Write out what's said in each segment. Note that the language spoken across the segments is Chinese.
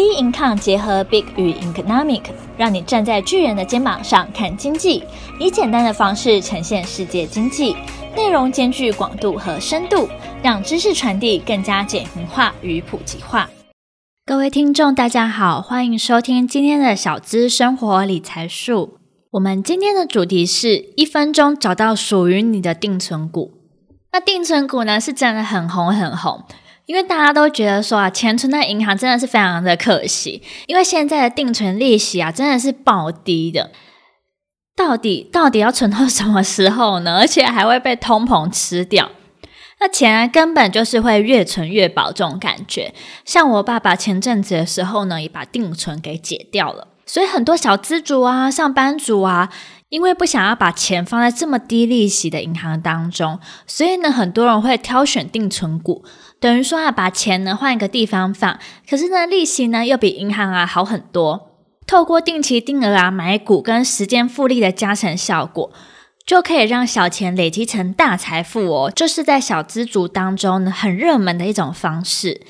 B Income 结合 Big 与 Economic，让你站在巨人的肩膀上看经济，以简单的方式呈现世界经济，内容兼具广度和深度，让知识传递更加简明化与普及化。各位听众，大家好，欢迎收听今天的小资生活理财树。我们今天的主题是一分钟找到属于你的定存股。那定存股呢，是真的很红很红。因为大家都觉得说啊，钱存在银行真的是非常的可惜，因为现在的定存利息啊，真的是暴低的。到底到底要存到什么时候呢？而且还会被通膨吃掉，那钱啊，根本就是会越存越薄这种感觉。像我爸爸前阵子的时候呢，也把定存给解掉了。所以很多小资族啊、上班族啊，因为不想要把钱放在这么低利息的银行当中，所以呢，很多人会挑选定存股。等于说啊，把钱呢换一个地方放，可是呢，利息呢又比银行啊好很多。透过定期定额啊买股跟时间复利的加成效果，就可以让小钱累积成大财富哦。这是在小资族当中呢很热门的一种方式。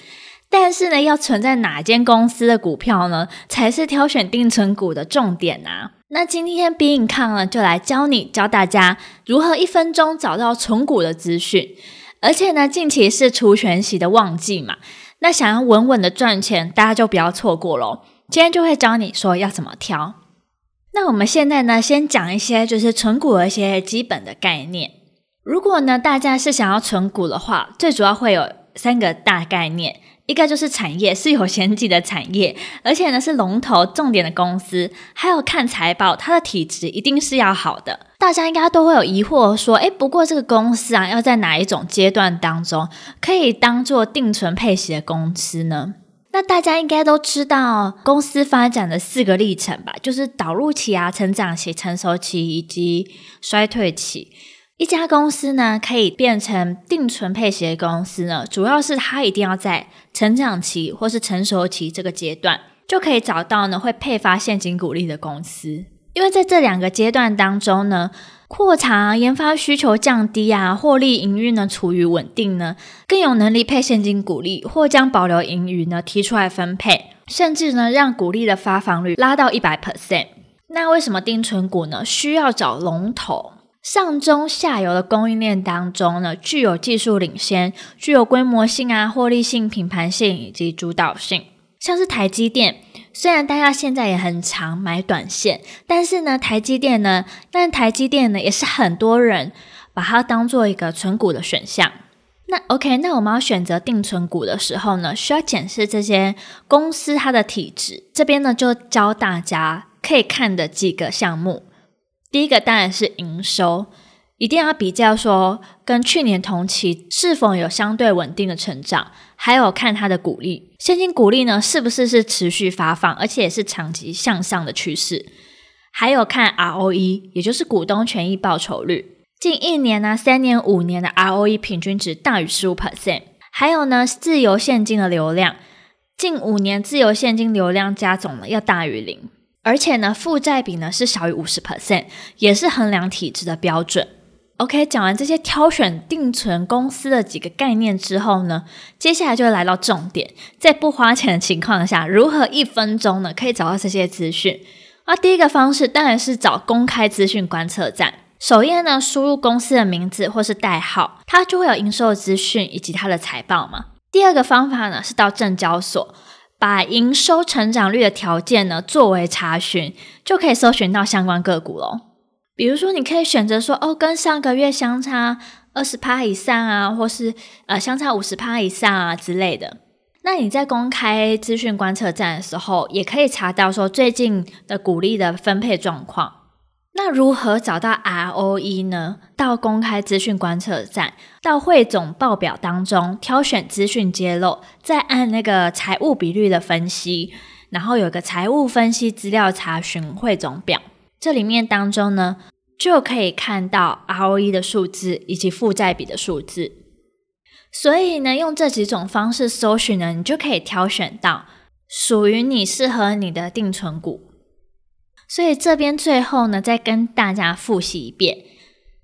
但是呢，要存在哪间公司的股票呢，才是挑选定存股的重点啊。那今天 Bin 康呢就来教你教大家如何一分钟找到存股的资讯。而且呢，近期是除权息的旺季嘛，那想要稳稳的赚钱，大家就不要错过喽。今天就会教你说要怎么挑。那我们现在呢，先讲一些就是存股的一些基本的概念。如果呢，大家是想要存股的话，最主要会有三个大概念。一个就是产业是有前景的产业，而且呢是龙头重点的公司，还有看财报，它的体质一定是要好的。大家应该都会有疑惑说，诶，不过这个公司啊，要在哪一种阶段当中可以当做定存配息的公司呢？那大家应该都知道公司发展的四个历程吧，就是导入期啊、成长期、成熟期以及衰退期。一家公司呢，可以变成定存配息的公司呢，主要是它一定要在成长期或是成熟期这个阶段，就可以找到呢会配发现金股利的公司。因为在这两个阶段当中呢，扩产、研发需求降低啊，获利营运呢处于稳定呢，更有能力配现金股利，或将保留盈余呢提出来分配，甚至呢让股利的发放率拉到一百 percent。那为什么定存股呢需要找龙头？上中下游的供应链当中呢，具有技术领先、具有规模性啊、获利性、品牌性以及主导性。像是台积电，虽然大家现在也很常买短线，但是呢，台积电呢，但台积电呢，也是很多人把它当做一个存股的选项。那 OK，那我们要选择定存股的时候呢，需要检视这些公司它的体质。这边呢，就教大家可以看的几个项目。第一个当然是营收，一定要比较说跟去年同期是否有相对稳定的成长，还有看它的股利，现金股利呢是不是是持续发放，而且也是长期向上的趋势，还有看 ROE，也就是股东权益报酬率，近一年呢、三年、五年的 ROE 平均值大于十五。percent，还有呢自由现金的流量，近五年自由现金流量加总呢要大于零。而且呢，负债比呢是小于五十 percent，也是衡量体质的标准。OK，讲完这些挑选定存公司的几个概念之后呢，接下来就会来到重点，在不花钱的情况下，如何一分钟呢可以找到这些资讯？那第一个方式当然是找公开资讯观测站，首页呢输入公司的名字或是代号，它就会有营收资讯以及它的财报嘛。第二个方法呢是到证交所。把营收成长率的条件呢作为查询，就可以搜寻到相关个股喽。比如说，你可以选择说，哦，跟上个月相差二十趴以上啊，或是呃相差五十趴以上啊之类的。那你在公开资讯观测站的时候，也可以查到说最近的股利的分配状况。那如何找到 ROE 呢？到公开资讯观测站，到汇总报表当中挑选资讯揭露，再按那个财务比率的分析，然后有个财务分析资料查询汇总表，这里面当中呢就可以看到 ROE 的数字以及负债比的数字。所以呢，用这几种方式搜寻呢，你就可以挑选到属于你适合你的定存股。所以这边最后呢，再跟大家复习一遍，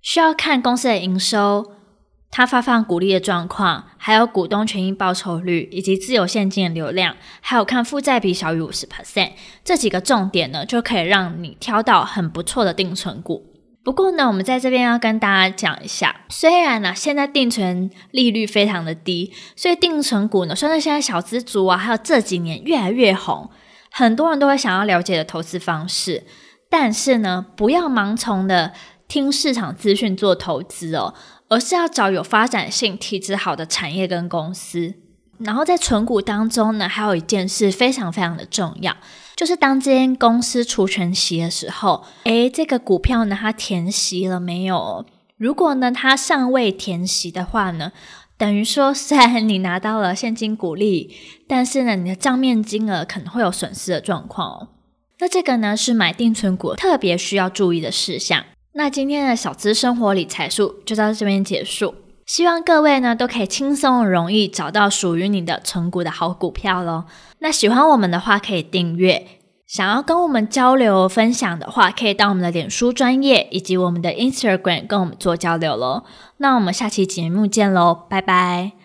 需要看公司的营收、它发放股利的状况，还有股东权益报酬率，以及自由现金的流量，还有看负债比小于五十 percent 这几个重点呢，就可以让你挑到很不错的定存股。不过呢，我们在这边要跟大家讲一下，虽然呢现在定存利率非常的低，所以定存股呢，虽然现在小资族啊，还有这几年越来越红，很多人都会想要了解的投资方式，但是呢，不要盲从的听市场资讯做投资哦。而是要找有发展性、体质好的产业跟公司。然后在存股当中呢，还有一件事非常非常的重要，就是当这间公司除权息的时候，诶，这个股票呢，它填息了没有？如果呢，它尚未填息的话呢，等于说虽然你拿到了现金股利，但是呢，你的账面金额可能会有损失的状况哦。那这个呢，是买定存股特别需要注意的事项。那今天的小资生活理财术就到这边结束，希望各位呢都可以轻松容易找到属于你的存股的好股票喽。那喜欢我们的话可以订阅，想要跟我们交流分享的话，可以到我们的脸书专业以及我们的 Instagram 跟我们做交流喽。那我们下期节目见喽，拜拜。